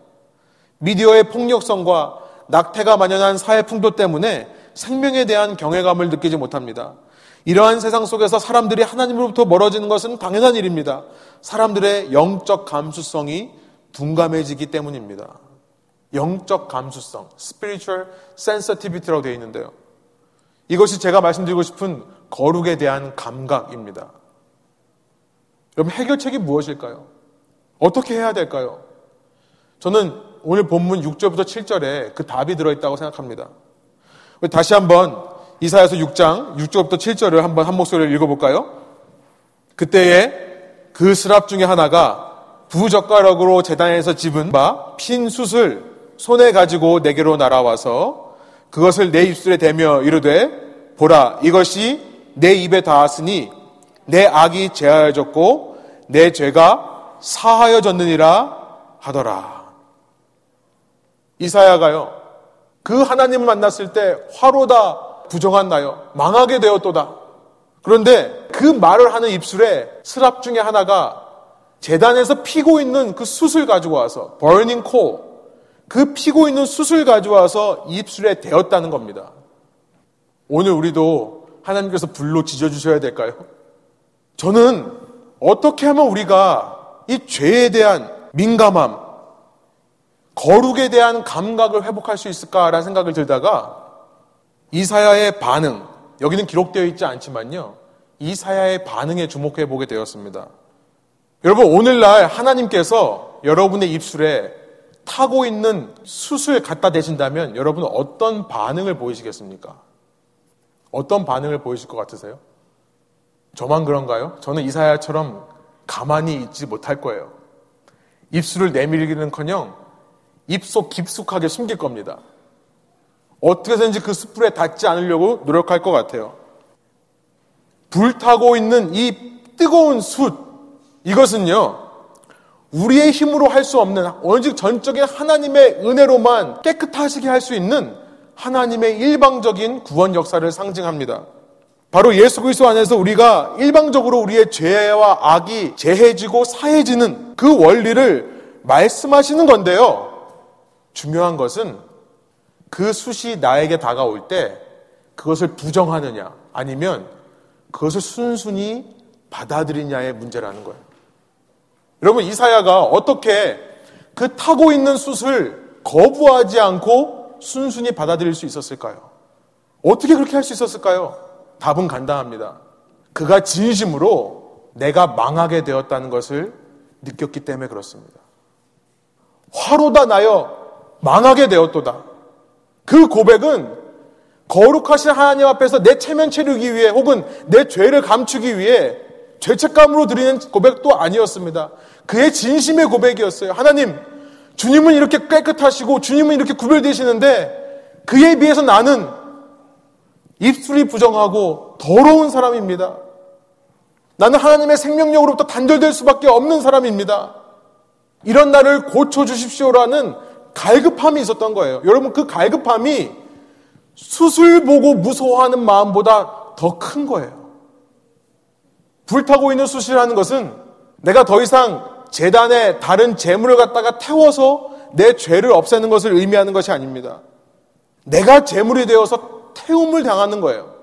미디어의 폭력성과 낙태가 만연한 사회 풍토 때문에 생명에 대한 경외감을 느끼지 못합니다. 이러한 세상 속에서 사람들이 하나님으로부터 멀어지는 것은 당연한 일입니다. 사람들의 영적 감수성이 둔감해지기 때문입니다. 영적 감수성, spiritual sensitivity라고 되어 있는데요. 이것이 제가 말씀드리고 싶은 거룩에 대한 감각입니다. 여러분 해결책이 무엇일까요? 어떻게 해야 될까요? 저는 오늘 본문 6절부터 7절에 그 답이 들어있다고 생각합니다. 다시 한번 이사야서 6장 6절부터 7절을 한번 한 목소리를 읽어볼까요? 그때에 그 스랍 중에 하나가 부젓가락으로 재단에서 집은 바 핀 숯을 손에 가지고 내게로 날아와서 그것을 내 입술에 대며 이르되 보라 이것이 내 입에 닿았으니 내 악이 제하여졌고 내 죄가 사하여졌느니라 하더라. 이사야가요. 그 하나님을 만났을 때 화로다 부정한 나요. 망하게 되었도다. 그런데 그 말을 하는 입술에 스랍 중에 하나가 재단에서 피고 있는 그 숯을 가지고 와서 burning coal 그 피고 있는 숯을 가져와서 입술에 대었다는 겁니다. 오늘 우리도 하나님께서 불로 지져주셔야 될까요? 저는 어떻게 하면 우리가 이 죄에 대한 민감함, 거룩에 대한 감각을 회복할 수 있을까라는 생각을 들다가 이사야의 반응, 여기는 기록되어 있지 않지만요. 이사야의 반응에 주목해 보게 되었습니다. 여러분, 오늘날 하나님께서 여러분의 입술에 타고 있는 숯을 갖다 대신다면 여러분은 어떤 반응을 보이시겠습니까? 어떤 반응을 보이실 것 같으세요? 저만 그런가요? 저는 이사야처럼 가만히 있지 못할 거예요. 입술을 내밀기는 커녕 입속 깊숙하게 숨길 겁니다. 어떻게 해서든지 그 숯불에 닿지 않으려고 노력할 것 같아요. 불타고 있는 이 뜨거운 숯, 이것은요, 우리의 힘으로 할 수 없는 오직 전적인 하나님의 은혜로만 깨끗하시게 할 수 있는 하나님의 일방적인 구원 역사를 상징합니다. 바로 예수 그리스도 안에서 우리가 일방적으로 우리의 죄와 악이 재해지고 사해지는 그 원리를 말씀하시는 건데요. 중요한 것은 그 숫이 나에게 다가올 때 그것을 부정하느냐 아니면 그것을 순순히 받아들이냐의 문제라는 거예요. 여러분 이사야가 어떻게 그 타고 있는 숯을 거부하지 않고 순순히 받아들일 수 있었을까요? 어떻게 그렇게 할 수 있었을까요? 답은 간단합니다. 그가 진심으로 내가 망하게 되었다는 것을 느꼈기 때문에 그렇습니다. 화로다 나여 망하게 되었도다. 그 고백은 거룩하신 하나님 앞에서 내 체면 채우기 위해 혹은 내 죄를 감추기 위해 죄책감으로 드리는 고백도 아니었습니다. 그의 진심의 고백이었어요. 하나님, 주님은 이렇게 깨끗하시고 주님은 이렇게 구별되시는데 그에 비해서 나는 입술이 부정하고 더러운 사람입니다. 나는 하나님의 생명력으로부터 단절될 수밖에 없는 사람입니다. 이런 나를 고쳐주십시오라는 갈급함이 있었던 거예요. 여러분, 그 갈급함이 수술 보고 무서워하는 마음보다 더 큰 거예요. 불타고 있는 수시라는 것은 내가 더 이상 재단에 다른 재물을 갖다가 태워서 내 죄를 없애는 것을 의미하는 것이 아닙니다. 내가 재물이 되어서 태움을 당하는 거예요.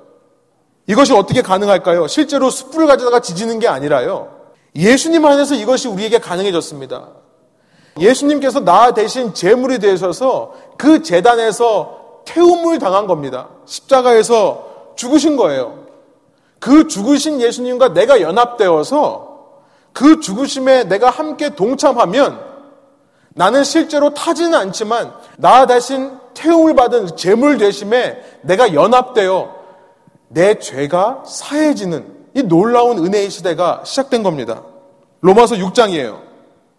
이것이 어떻게 가능할까요? 실제로 숯불을 가져다가 지지는 게 아니라요. 예수님 안에서 이것이 우리에게 가능해졌습니다. 예수님께서 나 대신 재물이 되셔서 그 재단에서 태움을 당한 겁니다. 십자가에서 죽으신 거예요. 그 죽으신 예수님과 내가 연합되어서 그 죽으심에 내가 함께 동참하면 나는 실제로 타지는 않지만 나 대신 태움을 받은 재물 되심에 내가 연합되어 내 죄가 사해지는 이 놀라운 은혜의 시대가 시작된 겁니다. 로마서 6장이에요.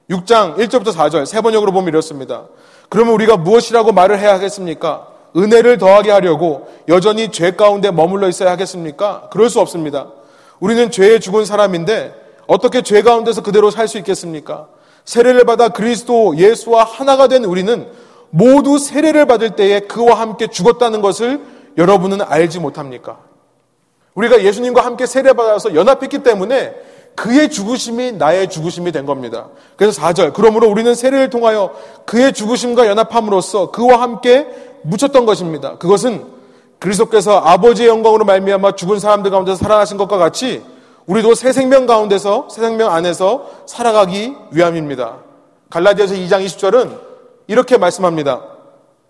6장 1절부터 4절 세 번역으로 보면 이렇습니다. 그러면 우리가 무엇이라고 말을 해야 하겠습니까? 은혜를 더하게 하려고 여전히 죄 가운데 머물러 있어야 하겠습니까? 그럴 수 없습니다. 우리는 죄에 죽은 사람인데 어떻게 죄 가운데서 그대로 살 수 있겠습니까? 세례를 받아 그리스도 예수와 하나가 된 우리는 모두 세례를 받을 때에 그와 함께 죽었다는 것을 여러분은 알지 못합니까? 우리가 예수님과 함께 세례받아서 연합했기 때문에 그의 죽으심이 나의 죽으심이 된 겁니다. 그래서 4절. 그러므로 우리는 세례를 통하여 그의 죽으심과 연합함으로써 그와 함께 묻혔던 것입니다. 그것은 그리스도께서 아버지의 영광으로 말미암아 죽은 사람들 가운데서 살아나신 것과 같이 우리도 새 생명 가운데서 새 생명 안에서 살아가기 위함입니다. 갈라디아서 2장 20절은 이렇게 말씀합니다.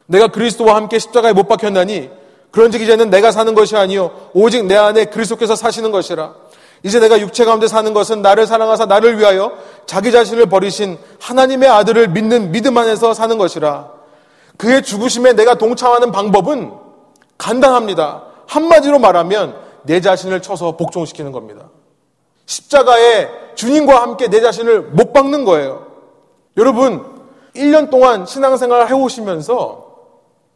내가 그리스도와 함께 십자가에 못 박혔나니 그런즉 이제는 내가 사는 것이 아니요 오직 내 안에 그리스도께서 사시는 것이라. 이제 내가 육체 가운데 사는 것은 나를 사랑하사 나를 위하여 자기 자신을 버리신 하나님의 아들을 믿는 믿음 안에서 사는 것이라. 그의 죽으심에 내가 동참하는 방법은 간단합니다. 한마디로 말하면 내 자신을 쳐서 복종시키는 겁니다. 십자가에 주님과 함께 내 자신을 못 박는 거예요. 여러분, 1년 동안 신앙생활을 해오시면서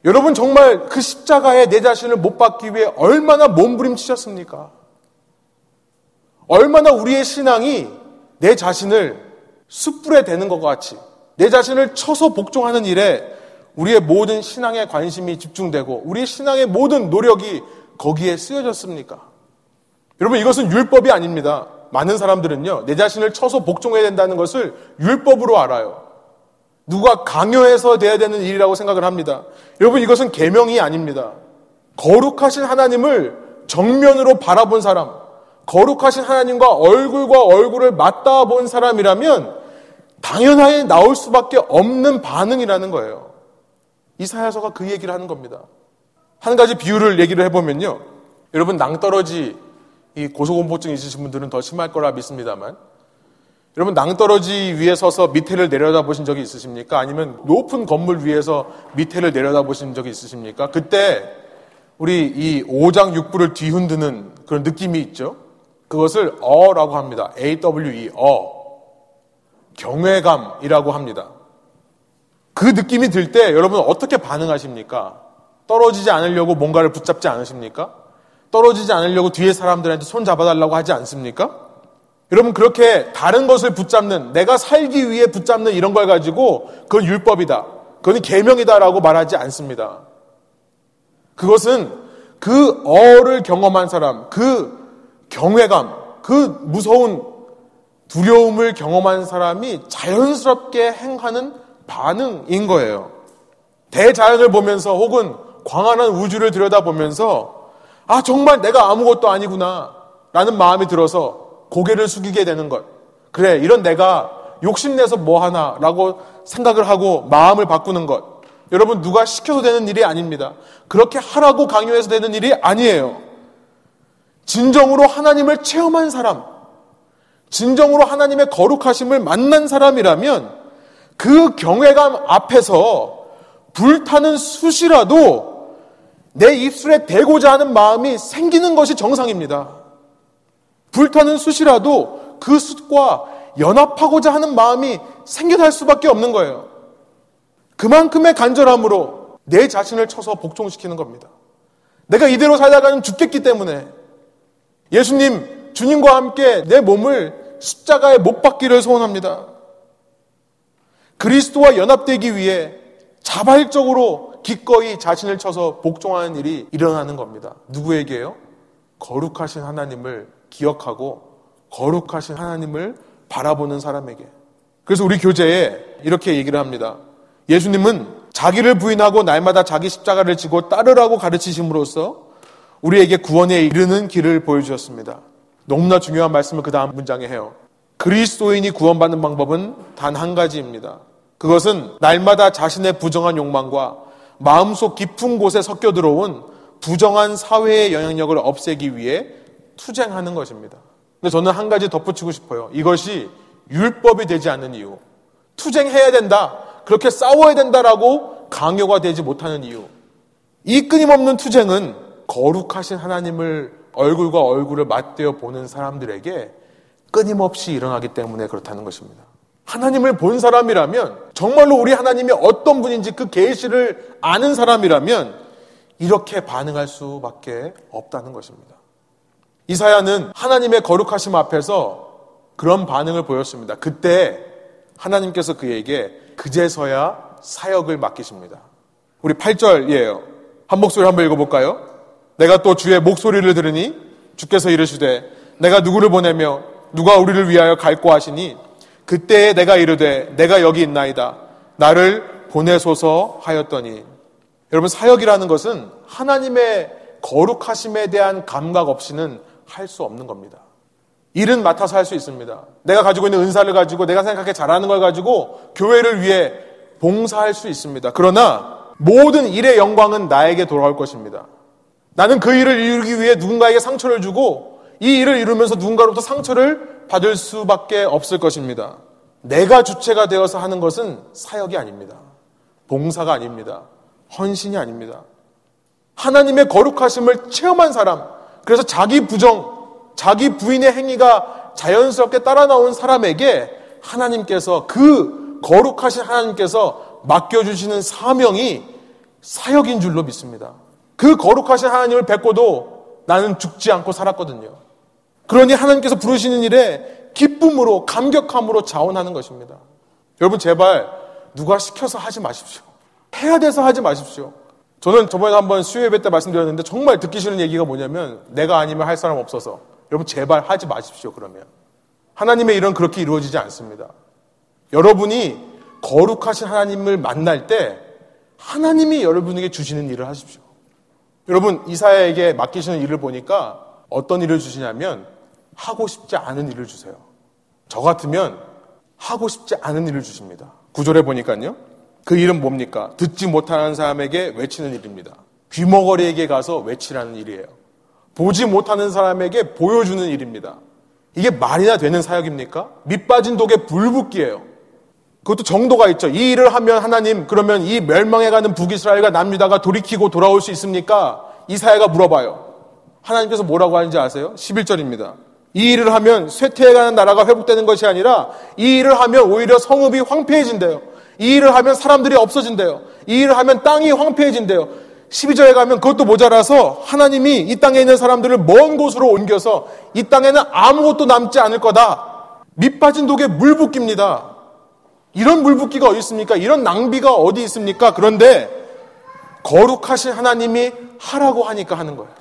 여러분 정말 그 십자가에 내 자신을 못 박기 위해 얼마나 몸부림치셨습니까? 얼마나 우리의 신앙이 내 자신을 숯불에 대는 것과 같이 내 자신을 쳐서 복종하는 일에 우리의 모든 신앙의 관심이 집중되고 우리의 신앙의 모든 노력이 거기에 쓰여졌습니까? 여러분 이것은 율법이 아닙니다. 많은 사람들은요, 내 자신을 쳐서 복종해야 된다는 것을 율법으로 알아요. 누가 강요해서 돼야 되는 일이라고 생각을 합니다. 여러분 이것은 계명이 아닙니다. 거룩하신 하나님을 정면으로 바라본 사람, 거룩하신 하나님과 얼굴과 얼굴을 맞닿아 본 사람이라면 당연하게 나올 수밖에 없는 반응이라는 거예요. 이사야서가 그 얘기를 하는 겁니다. 한 가지 비유를 얘기를 해보면요. 여러분 낭떠러지 이 고소공포증 있으신 분들은 더 심할 거라 믿습니다만 여러분 낭떠러지 위에 서서 밑에를 내려다 보신 적이 있으십니까? 아니면 높은 건물 위에서 밑에를 내려다 보신 적이 있으십니까? 그때 우리 이 오장 육부를 뒤흔드는 그런 느낌이 있죠. 그것을 어라고 합니다. AWE 어 경외감이라고 합니다. 그 느낌이 들 때 여러분 어떻게 반응하십니까? 떨어지지 않으려고 뭔가를 붙잡지 않으십니까? 떨어지지 않으려고 뒤에 사람들한테 손 잡아달라고 하지 않습니까? 여러분 그렇게 다른 것을 붙잡는 내가 살기 위해 붙잡는 이런 걸 가지고 그건 율법이다. 그건 계명이다라고 말하지 않습니다. 그것은 그 어를 경험한 사람, 그 경외감, 그 무서운 두려움을 경험한 사람이 자연스럽게 행하는 반응인 거예요. 대자연을 보면서 혹은 광활한 우주를 들여다보면서 아, 정말 내가 아무것도 아니구나. 라는 마음이 들어서 고개를 숙이게 되는 것. 그래, 이런 내가 욕심내서 뭐 하나 라고 생각을 하고 마음을 바꾸는 것. 여러분, 누가 시켜서 되는 일이 아닙니다. 그렇게 하라고 강요해서 되는 일이 아니에요. 진정으로 하나님을 체험한 사람, 진정으로 하나님의 거룩하심을 만난 사람이라면 그 경외감 앞에서 불타는 숯이라도 내 입술에 대고자 하는 마음이 생기는 것이 정상입니다. 불타는 숯이라도 그 숯과 연합하고자 하는 마음이 생겨날 수밖에 없는 거예요. 그만큼의 간절함으로 내 자신을 쳐서 복종시키는 겁니다. 내가 이대로 살다가는 죽겠기 때문에 예수님, 주님과 함께 내 몸을 십자가에 못 박기를 소원합니다. 그리스도와 연합되기 위해 자발적으로 기꺼이 자신을 쳐서 복종하는 일이 일어나는 겁니다. 누구에게요? 거룩하신 하나님을 기억하고 거룩하신 하나님을 바라보는 사람에게. 그래서 우리 교재에 이렇게 얘기를 합니다. 예수님은 자기를 부인하고 날마다 자기 십자가를 지고 따르라고 가르치심으로써 우리에게 구원에 이르는 길을 보여주셨습니다. 너무나 중요한 말씀을 그 다음 문장에 해요. 그리스도인이 구원받는 방법은 단 한 가지입니다. 그것은 날마다 자신의 부정한 욕망과 마음속 깊은 곳에 섞여 들어온 부정한 사회의 영향력을 없애기 위해 투쟁하는 것입니다. 근데 저는 한 가지 덧붙이고 싶어요. 이것이 율법이 되지 않는 이유. 투쟁해야 된다. 그렇게 싸워야 된다라고 강요가 되지 못하는 이유. 이 끊임없는 투쟁은 거룩하신 하나님을 얼굴과 얼굴을 맞대어 보는 사람들에게 끊임없이 일어나기 때문에 그렇다는 것입니다. 하나님을 본 사람이라면 정말로 우리 하나님이 어떤 분인지 그 계시를 아는 사람이라면 이렇게 반응할 수밖에 없다는 것입니다. 이사야는 하나님의 거룩하심 앞에서 그런 반응을 보였습니다. 그때 하나님께서 그에게 그제서야 사역을 맡기십니다. 우리 8절이에요. 한 목소리 한번 읽어볼까요? 내가 또 주의 목소리를 들으니 주께서 이르시되 내가 누구를 보내며 누가 우리를 위하여 갈고 하시니 그때에 내가 이르되 내가 여기 있나이다. 나를 보내소서 하였더니 여러분 사역이라는 것은 하나님의 거룩하심에 대한 감각 없이는 할 수 없는 겁니다. 일은 맡아서 할 수 있습니다. 내가 가지고 있는 은사를 가지고 내가 생각하게 잘하는 걸 가지고 교회를 위해 봉사할 수 있습니다. 그러나 모든 일의 영광은 나에게 돌아올 것입니다. 나는 그 일을 이루기 위해 누군가에게 상처를 주고 이 일을 이루면서 누군가로부터 상처를 받을 수밖에 없을 것입니다. 내가 주체가 되어서 하는 것은 사역이 아닙니다. 봉사가 아닙니다. 헌신이 아닙니다. 하나님의 거룩하심을 체험한 사람, 그래서 자기 부정, 자기 부인의 행위가 자연스럽게 따라 나온 사람에게 하나님께서 그 거룩하신 하나님께서 맡겨주시는 사명이 사역인 줄로 믿습니다. 그 거룩하신 하나님을 뵙고도 나는 죽지 않고 살았거든요. 그러니 하나님께서 부르시는 일에 기쁨으로, 감격함으로 자원하는 것입니다. 여러분, 제발 누가 시켜서 하지 마십시오. 해야 돼서 하지 마십시오. 저는 저번에 한번 수요예배 때 말씀드렸는데 정말 듣기 싫은 얘기가 뭐냐면 내가 아니면 할 사람 없어서 여러분 제발 하지 마십시오 그러면 하나님의 일은 그렇게 이루어지지 않습니다. 여러분이 거룩하신 하나님을 만날 때 하나님이 여러분에게 주시는 일을 하십시오. 여러분 이사야에게 맡기시는 일을 보니까 어떤 일을 주시냐면 하고 싶지 않은 일을 주세요. 저 같으면 하고 싶지 않은 일을 주십니다. 구절에 보니까요. 그 일은 뭡니까? 듣지 못하는 사람에게 외치는 일입니다. 귀머거리에게 가서 외치라는 일이에요. 보지 못하는 사람에게 보여주는 일입니다. 이게 말이나 되는 사역입니까? 밑빠진 독에 불붙기예요. 그것도 정도가 있죠. 이 일을 하면 하나님 그러면 이 멸망해가는 북이스라엘과 남유다가 돌이키고 돌아올 수 있습니까? 이사야가 물어봐요. 하나님께서 뭐라고 하는지 아세요? 11절입니다. 이 일을 하면 쇠퇴해가는 나라가 회복되는 것이 아니라 이 일을 하면 오히려 성읍이 황폐해진대요. 이 일을 하면 사람들이 없어진대요. 이 일을 하면 땅이 황폐해진대요. 12절에 가면 그것도 모자라서 하나님이 이 땅에 있는 사람들을 먼 곳으로 옮겨서 이 땅에는 아무것도 남지 않을 거다. 밑 빠진 독에 물 붓깁니다. 이런 물 붓기가 어디 있습니까? 이런 낭비가 어디 있습니까? 그런데 거룩하신 하나님이 하라고 하니까 하는 거예요.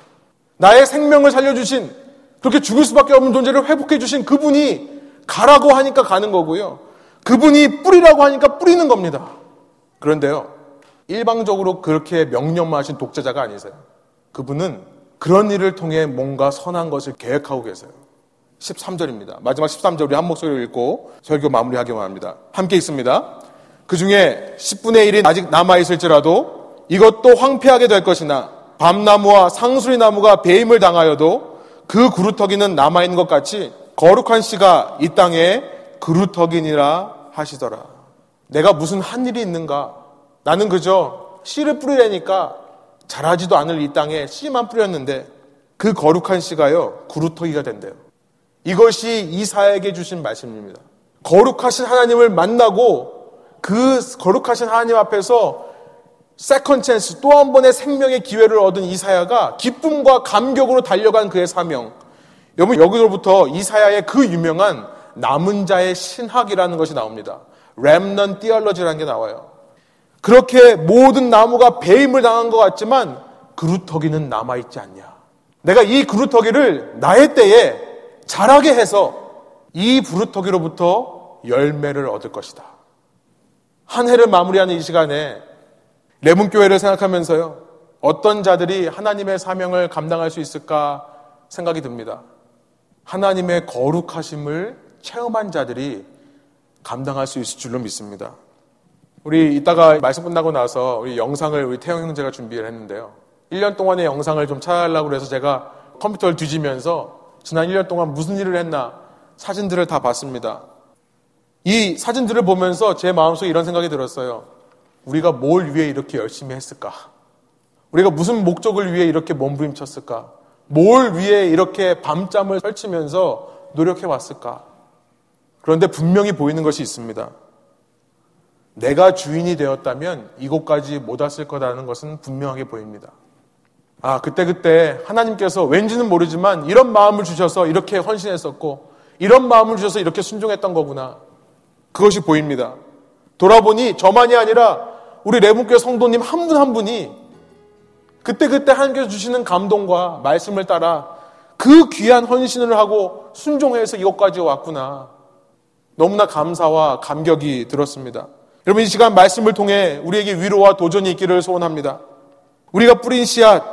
나의 생명을 살려주신 그렇게 죽을 수밖에 없는 존재를 회복해 주신 그분이 가라고 하니까 가는 거고요. 그분이 뿌리라고 하니까 뿌리는 겁니다. 그런데요, 일방적으로 그렇게 명령만 하신 독재자가 아니세요. 그분은 그런 일을 통해 뭔가 선한 것을 계획하고 계세요. 13절입니다. 마지막 13절 우리 한 목소리로 읽고 설교 마무리하기만 합니다. 함께 있습니다. 그 중에 10분의 1이 아직 남아있을지라도 이것도 황폐하게 될 것이나 밤나무와 상수리 나무가 배임을 당하여도 그 구루터기는 남아있는 것 같이 거룩한 씨가 이 땅에 그루터기니라 하시더라. 내가 무슨 한 일이 있는가? 나는 그저 씨를 뿌리라니까 자라지도 않을 이 땅에 씨만 뿌렸는데 그 거룩한 씨가요, 구루터기가 된대요. 이것이 이사야에게 주신 말씀입니다. 거룩하신 하나님을 만나고 그 거룩하신 하나님 앞에서 second chance 또 한 번의 생명의 기회를 얻은 이사야가 기쁨과 감격으로 달려간 그의 사명. 여러분 여기로부터 이사야의 그 유명한 남은 자의 신학이라는 것이 나옵니다. 렘넌 띠얼러지라는 게 나와요. 그렇게 모든 나무가 배임을 당한 것 같지만 그루터기는 남아있지 않냐. 내가 이 그루터기를 나의 때에 자라게 해서 이 부루터기로부터 열매를 얻을 것이다. 한 해를 마무리하는 이 시간에 레문교회를 생각하면서요. 어떤 자들이 하나님의 사명을 감당할 수 있을까 생각이 듭니다. 하나님의 거룩하심을 체험한 자들이 감당할 수 있을 줄로 믿습니다. 우리 이따가 말씀 끝나고 나서 우리 영상을 우리 태영 형제가 준비를 했는데요. 1년 동안의 영상을 좀 찾아달라고 해서 제가 컴퓨터를 뒤지면서 지난 1년 동안 무슨 일을 했나 사진들을 다 봤습니다. 이 사진들을 보면서 제 마음속에 이런 생각이 들었어요. 우리가 뭘 위해 이렇게 열심히 했을까? 우리가 무슨 목적을 위해 이렇게 몸부림쳤을까? 뭘 위해 이렇게 밤잠을 설치면서 노력해 왔을까? 그런데 분명히 보이는 것이 있습니다. 내가 주인이 되었다면 이곳까지 못 왔을 거라는 것은 분명하게 보입니다. 아, 그때그때 하나님께서 왠지는 모르지만 이런 마음을 주셔서 이렇게 헌신했었고, 이런 마음을 주셔서 이렇게 순종했던 거구나. 그것이 보입니다. 돌아보니 저만이 아니라 우리 레몬교회 성도님 한 분한 한 분이 그때그때 하나님께서 주시는 감동과 말씀을 따라 그 귀한 헌신을 하고 순종해서 이것까지 왔구나. 너무나 감사와 감격이 들었습니다. 여러분 이 시간 말씀을 통해 우리에게 위로와 도전이 있기를 소원합니다. 우리가 뿌린 씨앗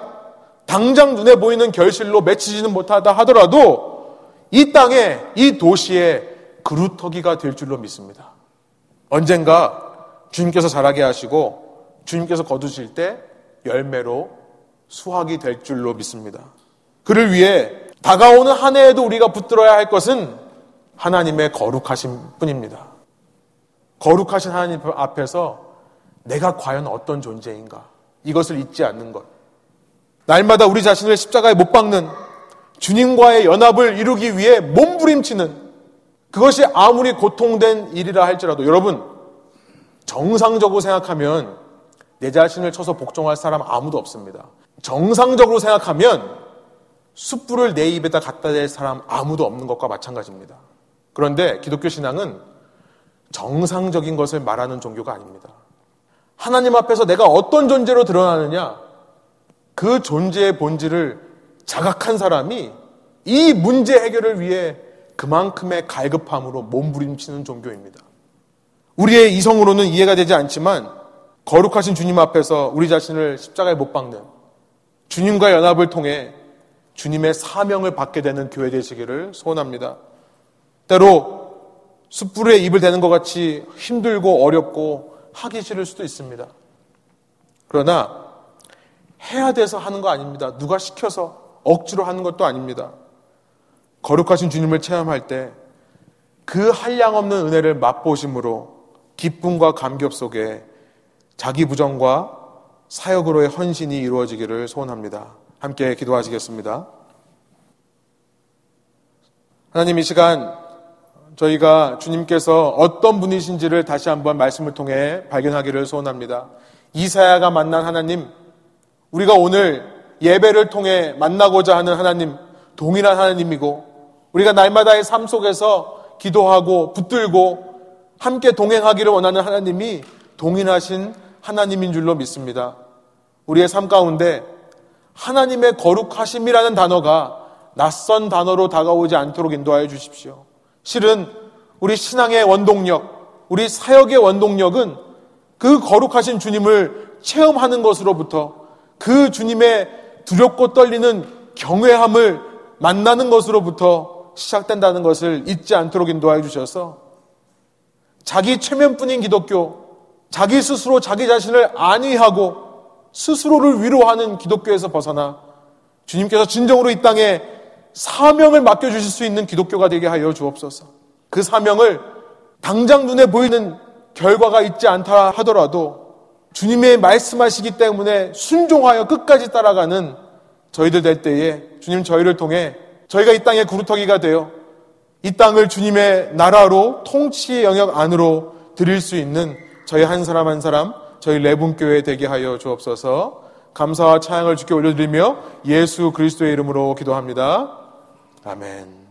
당장 눈에 보이는 결실로 맺히지는 못하다 하더라도 이 땅에 이 도시에 그루터기가 될 줄로 믿습니다. 언젠가 주님께서 자라게 하시고 주님께서 거두실 때 열매로 수확이 될 줄로 믿습니다. 그를 위해 다가오는 한 해에도 우리가 붙들어야 할 것은 하나님의 거룩하신 뿐입니다. 거룩하신 하나님 앞에서 내가 과연 어떤 존재인가 이것을 잊지 않는 것. 날마다 우리 자신을 십자가에 못 박는 주님과의 연합을 이루기 위해 몸부림치는 그것이 아무리 고통된 일이라 할지라도 여러분 정상적으로 생각하면 내 자신을 쳐서 복종할 사람 아무도 없습니다. 정상적으로 생각하면 숯불을 내 입에다 갖다 댈 사람 아무도 없는 것과 마찬가지입니다. 그런데 기독교 신앙은 정상적인 것을 말하는 종교가 아닙니다. 하나님 앞에서 내가 어떤 존재로 드러나느냐, 그 존재의 본질을 자각한 사람이 이 문제 해결을 위해 그만큼의 갈급함으로 몸부림치는 종교입니다. 우리의 이성으로는 이해가 되지 않지만 거룩하신 주님 앞에서 우리 자신을 십자가에 못 박는 주님과 연합을 통해 주님의 사명을 받게 되는 교회 되시기를 소원합니다. 때로 숯불에 입을 대는 것 같이 힘들고 어렵고 하기 싫을 수도 있습니다. 그러나 해야 돼서 하는 거 아닙니다. 누가 시켜서 억지로 하는 것도 아닙니다. 거룩하신 주님을 체험할 때 그 한량 없는 은혜를 맛보심으로 기쁨과 감격 속에 자기 부정과 사역으로의 헌신이 이루어지기를 소원합니다. 함께 기도하시겠습니다. 하나님 이 시간 저희가 주님께서 어떤 분이신지를 다시 한번 말씀을 통해 발견하기를 소원합니다. 이사야가 만난 하나님, 우리가 오늘 예배를 통해 만나고자 하는 하나님, 동일한 하나님이고, 우리가 날마다의 삶 속에서 기도하고 붙들고 함께 동행하기를 원하는 하나님이 동일하신 하나님인 줄로 믿습니다. 우리의 삶 가운데 하나님의 거룩하심이라는 단어가 낯선 단어로 다가오지 않도록 인도하여 주십시오. 실은 우리 신앙의 원동력, 우리 사역의 원동력은 그 거룩하신 주님을 체험하는 것으로부터 그 주님의 두렵고 떨리는 경외함을 만나는 것으로부터 시작된다는 것을 잊지 않도록 인도하여 주셔서 자기 최면뿐인 기독교, 자기 스스로 자기 자신을 안위하고 스스로를 위로하는 기독교에서 벗어나 주님께서 진정으로 이 땅에 사명을 맡겨주실 수 있는 기독교가 되게 하여 주옵소서. 그 사명을 당장 눈에 보이는 결과가 있지 않다 하더라도 주님의 말씀하시기 때문에 순종하여 끝까지 따라가는 저희들 될 때에 주님 저희를 통해 저희가 이 땅의 구루터기가 되어 이 땅을 주님의 나라로 통치의 영역 안으로 드릴 수 있는 저희 한 사람 한 사람 저희 레분교회 되게 하여 주옵소서 감사와 찬양을 주께 올려드리며 예수 그리스도의 이름으로 기도합니다. 아멘.